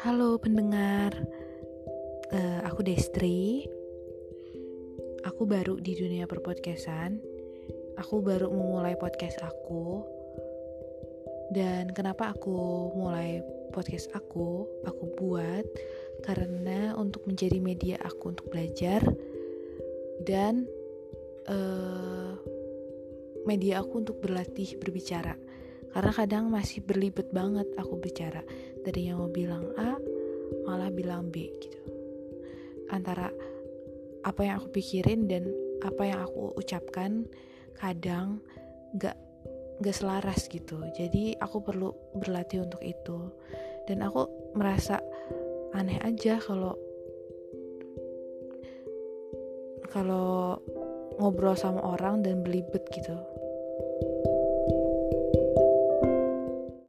Halo pendengar, uh, aku Destri. Aku baru di dunia perpodcastan. Aku baru memulai podcast aku. Dan kenapa aku mulai podcast aku? Aku buat karena untuk menjadi media aku untuk belajar dan uh, media aku untuk berlatih berbicara karena kadang masih berlibet banget aku bicara. Dari yang mau bilang A malah bilang B gitu. Antara apa yang aku pikirin dan apa yang aku ucapkan kadang gak gak selaras gitu. Jadi aku perlu berlatih untuk itu. Dan aku merasa aneh aja kalau kalau ngobrol sama orang dan belibet gitu